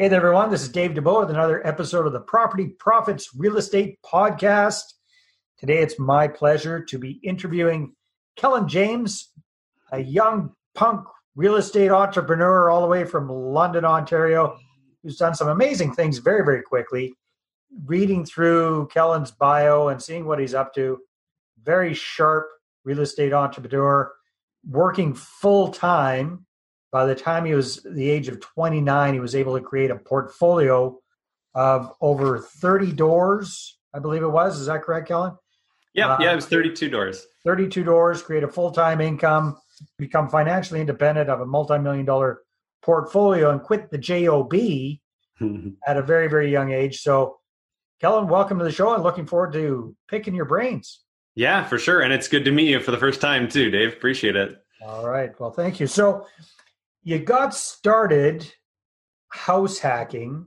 Hey there, everyone. This is Dave Dubeau with another episode of the Property Profits Real Estate Podcast. Today, it's my pleasure to be interviewing Kellen James, a young punk real estate entrepreneur all the way from London, Ontario, who's done some amazing things very, very quickly. Reading through Kellen's bio and seeing what he's up to, very sharp real estate entrepreneur, working full time by the time he was the age of 29, he was able to create a portfolio of over 30 doors, I believe it was. Is that correct, Kellen? Yeah, uh, yeah, it was 32 doors. 32 doors, create a full time income, become financially independent of a multi million dollar portfolio, and quit the JOB at a very, very young age. So, Kellen, welcome to the show and looking forward to picking your brains. Yeah, for sure. And it's good to meet you for the first time, too, Dave. Appreciate it. All right. Well, thank you. So, you got started house hacking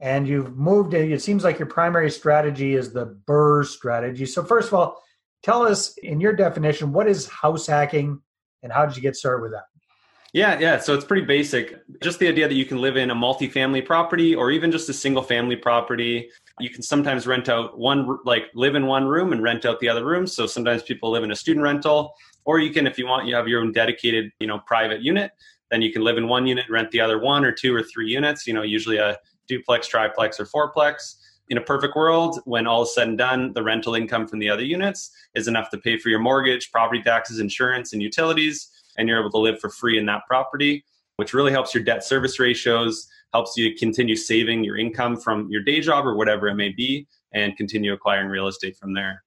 and you've moved in. It seems like your primary strategy is the BRRRR strategy. So, first of all, tell us in your definition, what is house hacking and how did you get started with that? Yeah, yeah. So it's pretty basic. Just the idea that you can live in a multifamily property or even just a single family property. You can sometimes rent out one, like live in one room and rent out the other rooms. So sometimes people live in a student rental, or you can, if you want, you have your own dedicated, you know, private unit then you can live in one unit, rent the other one or two or three units, you know, usually a duplex, triplex, or fourplex. In a perfect world, when all is said and done, the rental income from the other units is enough to pay for your mortgage, property taxes, insurance, and utilities, and you're able to live for free in that property, which really helps your debt service ratios, helps you continue saving your income from your day job or whatever it may be, and continue acquiring real estate from there.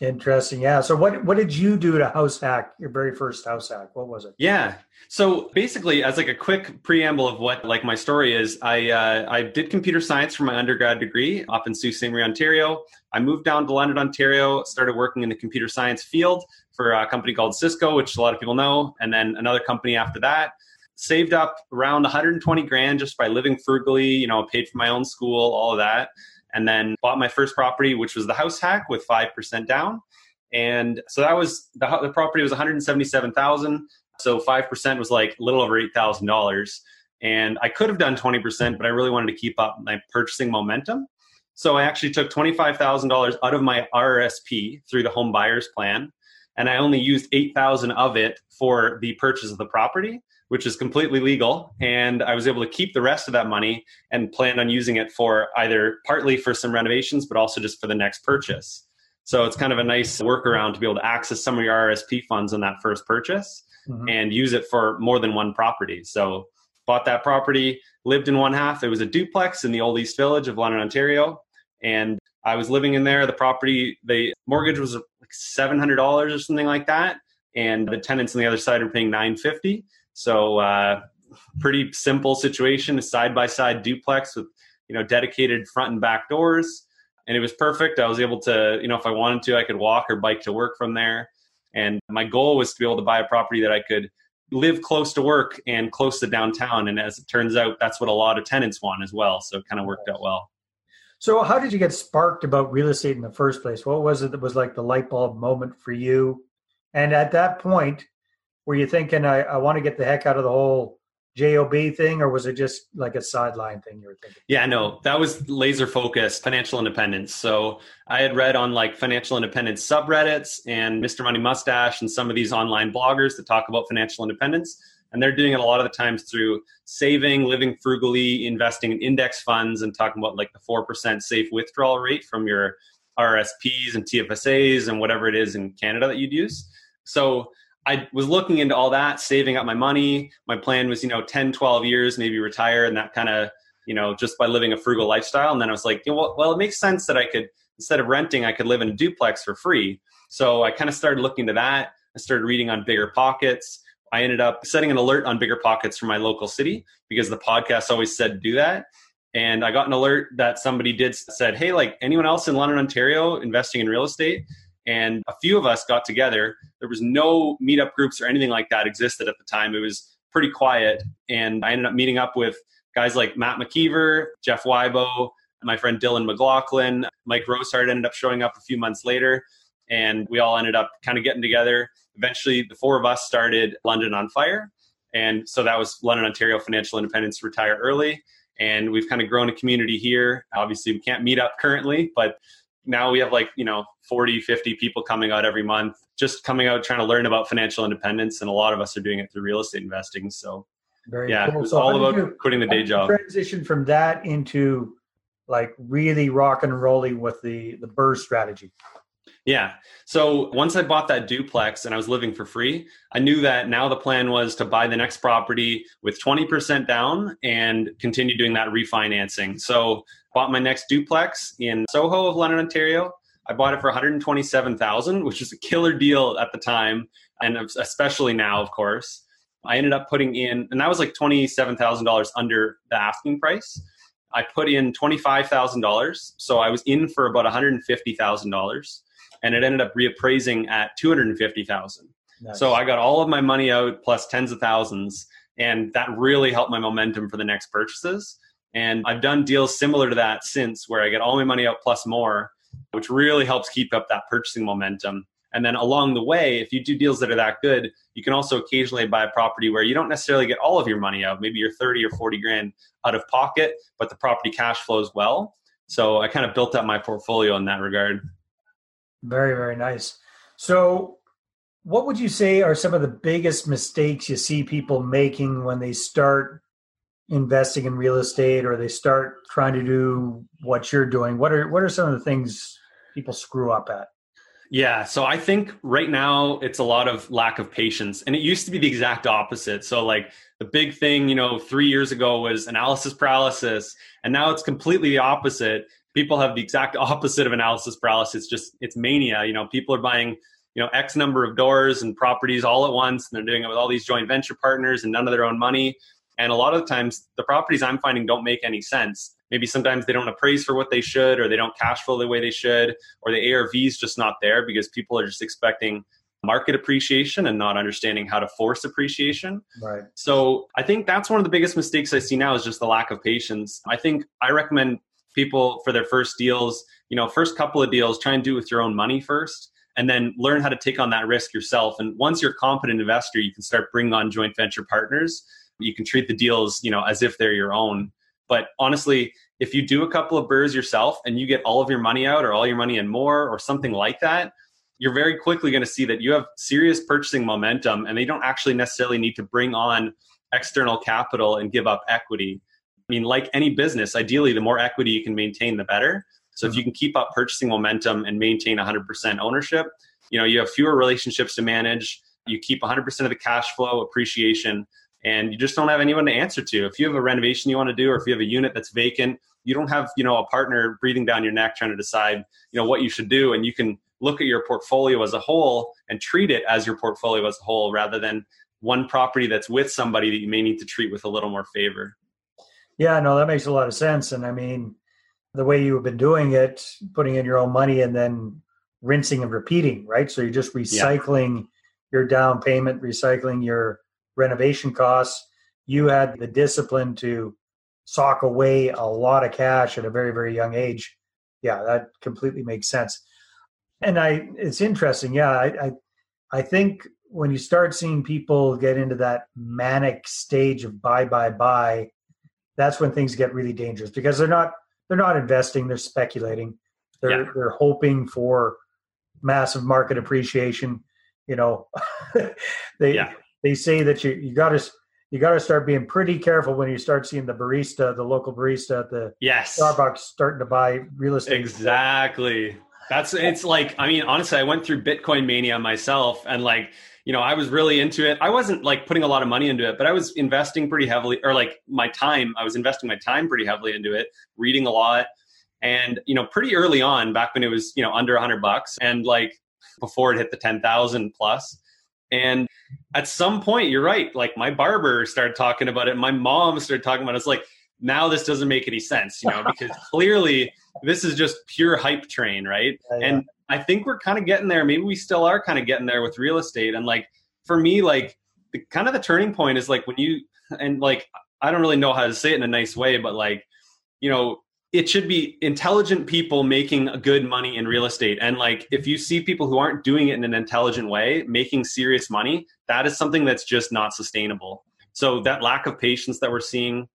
Interesting. Yeah. So what what did you do to house hack your very first house hack? What was it? Yeah. So basically, as like a quick preamble of what like my story is, I uh, I did computer science for my undergrad degree up in Sault Ste. Marie, Ontario. I moved down to London, Ontario, started working in the computer science field for a company called Cisco, which a lot of people know, and then another company after that. Saved up around 120 grand just by living frugally, you know, paid for my own school, all of that and then bought my first property, which was the house hack with 5% down. And so that was the, the property was 177,000. So 5% was like a little over $8,000. And I could have done 20%, but I really wanted to keep up my purchasing momentum. So I actually took $25,000 out of my RSP through the home buyers plan. And I only used 8,000 of it for the purchase of the property which is completely legal. And I was able to keep the rest of that money and planned on using it for either partly for some renovations, but also just for the next purchase. So it's kind of a nice workaround to be able to access some of your RSP funds on that first purchase mm-hmm. and use it for more than one property. So bought that property, lived in one half. It was a duplex in the old East Village of London, Ontario. And I was living in there. The property, the mortgage was like seven hundred dollars or something like that, and the tenants on the other side are paying nine fifty. So uh, pretty simple situation, a side by side duplex with you know dedicated front and back doors, and it was perfect. I was able to you know if I wanted to, I could walk or bike to work from there. And my goal was to be able to buy a property that I could live close to work and close to downtown. And as it turns out, that's what a lot of tenants want as well. So it kind of worked out well. So, how did you get sparked about real estate in the first place? What was it that was like the light bulb moment for you? And at that point, were you thinking I, I want to get the heck out of the whole job thing or was it just like a sideline thing you were thinking? Yeah no that was laser focused financial independence. So i had read on like financial independence subreddits and mr money mustache and some of these online bloggers that talk about financial independence and they're doing it a lot of the times through saving living frugally investing in index funds and talking about like the 4% safe withdrawal rate from your rsps and tfsas and whatever it is in canada that you'd use. So I was looking into all that, saving up my money. My plan was, you know, 10, 12 years, maybe retire and that kind of, you know, just by living a frugal lifestyle. And then I was like, you know, well, well, it makes sense that I could, instead of renting, I could live in a duplex for free. So I kind of started looking to that. I started reading on BiggerPockets. I ended up setting an alert on BiggerPockets for my local city because the podcast always said do that. And I got an alert that somebody did said, Hey, like anyone else in London, Ontario investing in real estate? And a few of us got together. There was no meetup groups or anything like that existed at the time. It was pretty quiet, and I ended up meeting up with guys like Matt McKeever, Jeff Wybo, my friend Dylan McLaughlin, Mike Rosehart ended up showing up a few months later, and we all ended up kind of getting together. Eventually, the four of us started London on Fire, and so that was London, Ontario Financial Independence Retire Early. and we've kind of grown a community here. Obviously, we can't meet up currently, but now we have like, you know, 40, 50 people coming out every month, just coming out trying to learn about financial independence. And a lot of us are doing it through real estate investing. So, Very yeah, cool. it's so all about quitting the day job. Transition from that into like really rock and rolling with the the BRRRR strategy. Yeah. So once I bought that duplex and I was living for free, I knew that now the plan was to buy the next property with 20% down and continue doing that refinancing. So bought my next duplex in Soho of London, Ontario. I bought it for 127,000, which is a killer deal at the time and especially now, of course. I ended up putting in and that was like $27,000 under the asking price. I put in $25,000, so I was in for about $150,000 and it ended up reappraising at 250,000. Nice. So I got all of my money out plus tens of thousands and that really helped my momentum for the next purchases. And I've done deals similar to that since where I get all my money out plus more, which really helps keep up that purchasing momentum. And then along the way, if you do deals that are that good, you can also occasionally buy a property where you don't necessarily get all of your money out. Maybe you're 30 or 40 grand out of pocket, but the property cash flows well. So I kind of built up my portfolio in that regard. Very, very nice. So, what would you say are some of the biggest mistakes you see people making when they start investing in real estate or they start trying to do what you're doing? What are what are some of the things people screw up at? Yeah, so I think right now it's a lot of lack of patience. And it used to be the exact opposite. So, like, the big thing, you know, three years ago was analysis paralysis. And now it's completely the opposite people have the exact opposite of analysis paralysis. It's just it's mania. You know, people are buying you know X number of doors and properties all at once, and they're doing it with all these joint venture partners and none of their own money. And a lot of the times, the properties I'm finding don't make any sense. Maybe sometimes they don't appraise for what they should, or they don't cash flow the way they should, or the ARV is just not there because people are just expecting market appreciation and not understanding how to force appreciation. Right. So I think that's one of the biggest mistakes I see now is just the lack of patience. I think I recommend people for their first deals, you know, first couple of deals, try and do it with your own money first and then learn how to take on that risk yourself. And once you're a competent investor, you can start bringing on joint venture partners. You can treat the deals, you know, as if they're your own. But honestly, if you do a couple of BRRRRs yourself and you get all of your money out or all your money and more or something like that, you're very quickly going to see that you have serious purchasing momentum and they don't actually necessarily need to bring on external capital and give up equity I mean, like any business, ideally, the more equity you can maintain, the better. So if mm-hmm. you can keep up purchasing momentum and maintain 100% ownership, you know, you have fewer relationships to manage. You keep 100% of the cash flow appreciation, and you just don't have anyone to answer to. If you have a renovation you want to do, or if you have a unit that's vacant, you don't have you know a partner breathing down your neck trying to decide you know what you should do, and you can look at your portfolio as a whole and treat it as your portfolio as a whole, rather than one property that's with somebody that you may need to treat with a little more favor. Yeah, no, that makes a lot of sense. And I mean, the way you have been doing it, putting in your own money and then rinsing and repeating, right? So you're just recycling yeah. your down payment, recycling your renovation costs. You had the discipline to sock away a lot of cash at a very, very young age. Yeah, that completely makes sense. And I, it's interesting. Yeah, I, I, I think when you start seeing people get into that manic stage of buy, buy, buy, that's when things get really dangerous because they're not they're not investing they're speculating they're yeah. they're hoping for massive market appreciation you know they yeah. They say that you you got to you got to start being pretty careful when you start seeing the barista the local barista at the yes starbucks starting to buy real estate exactly that's it's like i mean honestly i went through bitcoin mania myself and like you know, I was really into it. I wasn't like putting a lot of money into it, but I was investing pretty heavily, or like my time, I was investing my time pretty heavily into it, reading a lot. And, you know, pretty early on, back when it was, you know, under 100 bucks and like before it hit the 10,000 plus. And at some point, you're right, like my barber started talking about it. My mom started talking about it. It's like, now this doesn't make any sense, you know, because clearly this is just pure hype train, right? Yeah, yeah. And I think we're kind of getting there. Maybe we still are kind of getting there with real estate. And like for me, like the kind of the turning point is like when you and like I don't really know how to say it in a nice way, but like, you know, it should be intelligent people making good money in real estate. And like if you see people who aren't doing it in an intelligent way, making serious money, that is something that's just not sustainable. So that lack of patience that we're seeing,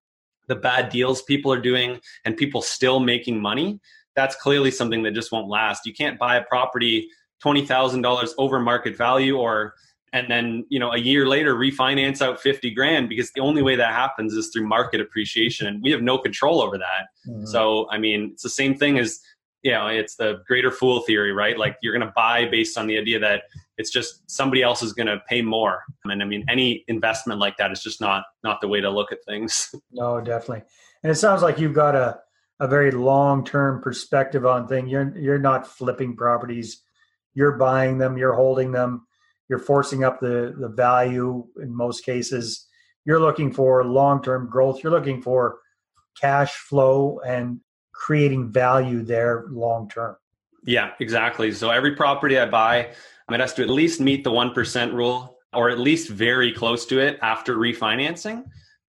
the bad deals people are doing and people still making money, that's clearly something that just won't last. You can't buy a property $20,000 over market value or and then you know a year later refinance out 50 grand because the only way that happens is through market appreciation. And we have no control over that. Mm-hmm. so i mean it's the same thing as you know it's the greater fool theory right? Like you're going to buy based on the idea that it's just somebody else is going to pay more. And i mean any investment like that is just not not the way to look at things. No definitely. And it sounds like you've got a a very long term perspective on things you're you're not flipping properties. You're buying them. You're holding them you're forcing up the the value in most cases. You're looking for long-term growth. You're looking for cash flow and creating value there long term yeah exactly. So every property i buy it has to at least meet the 1% rule or at least very close to it after refinancing.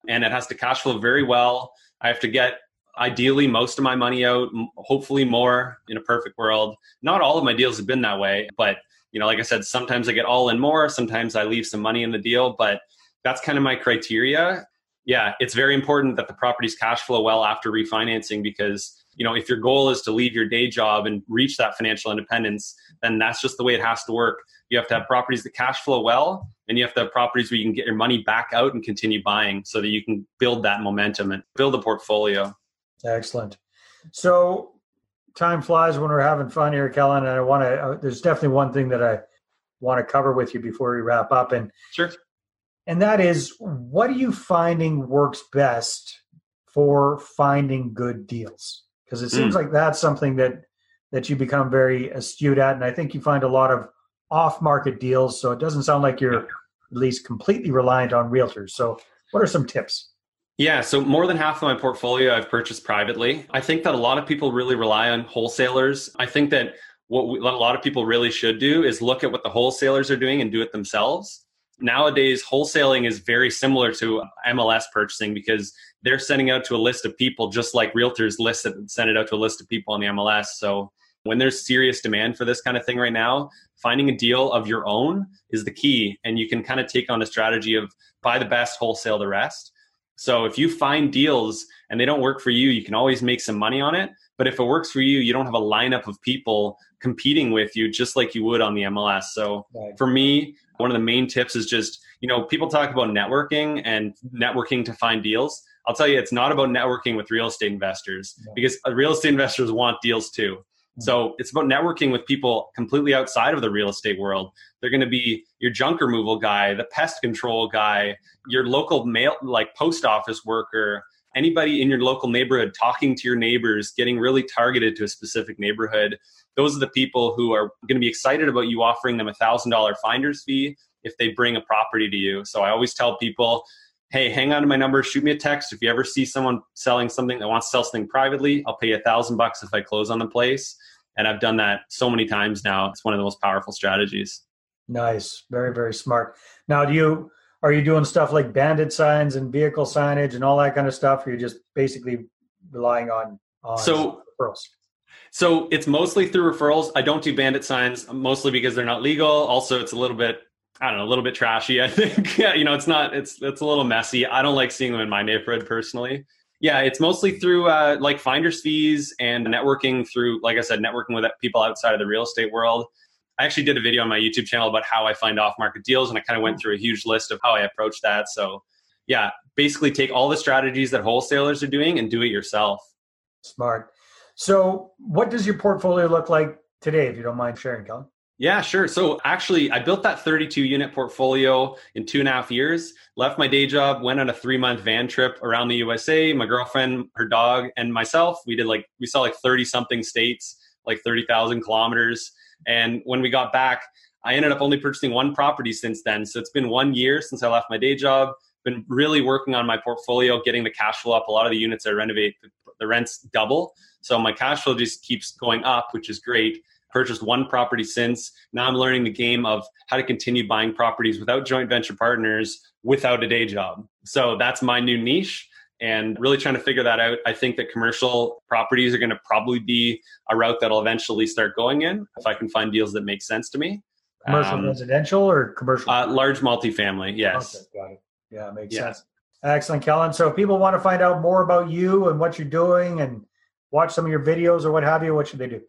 And it has to cash flow very well. I have to get ideally most of my money out hopefully more in a perfect world. Not all of my deals have been that way but you know, like I said, sometimes I get all in more, sometimes I leave some money in the deal, but that's kind of my criteria. Yeah, it's very important that the properties cash flow well after refinancing because, you know, if your goal is to leave your day job and reach that financial independence, then that's just the way it has to work. You have to have properties that cash flow well, and you have to have properties where you can get your money back out and continue buying so that you can build that momentum and build a portfolio. Excellent. So, time flies when we're having fun here, Kellen. And I want to. Uh, there's definitely one thing that I want to cover with you before we wrap up, and sure. And that is, what are you finding works best for finding good deals? Because it seems mm. like that's something that that you become very astute at, and I think you find a lot of off-market deals. So it doesn't sound like you're at least completely reliant on realtors. So, what are some tips? Yeah, so more than half of my portfolio I've purchased privately. I think that a lot of people really rely on wholesalers. I think that what we, a lot of people really should do is look at what the wholesalers are doing and do it themselves. Nowadays, wholesaling is very similar to MLS purchasing because they're sending out to a list of people just like realtors list it, send it out to a list of people on the MLS. So when there's serious demand for this kind of thing right now, finding a deal of your own is the key. And you can kind of take on a strategy of buy the best, wholesale the rest. So if you find deals and they don't work for you, you can always make some money on it. But if it works for you, you don't have a lineup of people competing with you just like you would on the MLS. So right. for me, one of the main tips is just, you know, people talk about networking and networking to find deals. I'll tell you, it's not about networking with real estate investors yeah. because uh, real estate investors want deals too. So it's about networking with people completely outside of the real estate world. They're going to be your junk removal guy, the pest control guy, your local mail, like post office worker, anybody in your local neighborhood talking to your neighbors, getting really targeted to a specific neighborhood. Those are the people who are going to be excited about you offering them a thousand dollar finder's fee if they bring a property to you. So I always tell people, hey, hang on to my number, shoot me a text. If you ever see someone selling something that wants to sell something privately, I'll pay you a thousand bucks if I close on the place. And I've done that so many times now. It's one of the most powerful strategies. Nice. Very, very smart. Now, do you are you doing stuff like bandit signs and vehicle signage and all that kind of stuff? Or are you just basically relying on, on so referrals? So it's mostly through referrals. I don't do bandit signs mostly because they're not legal. Also, it's a little bit I don't know, a little bit trashy. I think yeah, you know, it's not it's it's a little messy. I don't like seeing them in my neighborhood personally yeah, it's mostly through uh, like finder's fees and networking through, like I said, networking with people outside of the real estate world. I actually did a video on my YouTube channel about how I find off market deals, and I kind of went through a huge list of how I approach that. So, yeah, basically take all the strategies that wholesalers are doing and do it yourself. Smart. So, what does your portfolio look like today, if you don't mind sharing, Kellen? Yeah, sure. So actually, I built that 32 unit portfolio in two and a half years. Left my day job, went on a three month van trip around the USA. My girlfriend, her dog, and myself, we did like, we saw like 30 something states, like 30,000 kilometers. And when we got back, I ended up only purchasing one property since then. So it's been one year since I left my day job. Been really working on my portfolio, getting the cash flow up. A lot of the units I renovate, the rents double. So my cash flow just keeps going up, which is great purchased one property since. Now I'm learning the game of how to continue buying properties without joint venture partners without a day job. So that's my new niche and really trying to figure that out. I think that commercial properties are going to probably be a route that I'll eventually start going in if I can find deals that make sense to me. Commercial um, residential or commercial? Uh, large multifamily, yes. Okay, got it. Yeah, makes yeah. sense. Excellent, Kellen. So if people want to find out more about you and what you're doing and watch some of your videos or what have you, what should they do?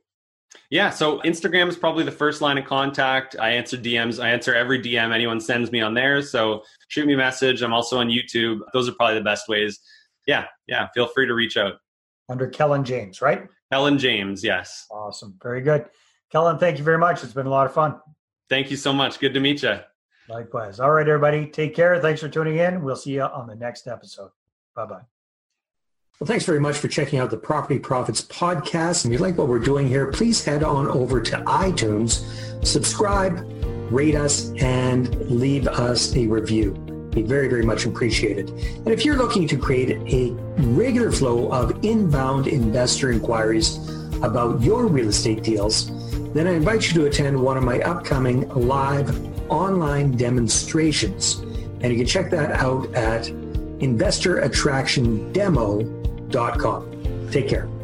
Yeah, so Instagram is probably the first line of contact. I answer DMs. I answer every DM anyone sends me on there. So shoot me a message. I'm also on YouTube. Those are probably the best ways. Yeah, yeah. Feel free to reach out. Under Kellen James, right? Kellen James, yes. Awesome. Very good. Kellen, thank you very much. It's been a lot of fun. Thank you so much. Good to meet you. Likewise. All right, everybody. Take care. Thanks for tuning in. We'll see you on the next episode. Bye bye. Well, thanks very much for checking out the Property Profits podcast. And if you like what we're doing here, please head on over to iTunes, subscribe, rate us, and leave us a review. Be very, very much appreciated. And if you're looking to create a regular flow of inbound investor inquiries about your real estate deals, then I invite you to attend one of my upcoming live online demonstrations. And you can check that out at investorattractiondemo.com. Take care.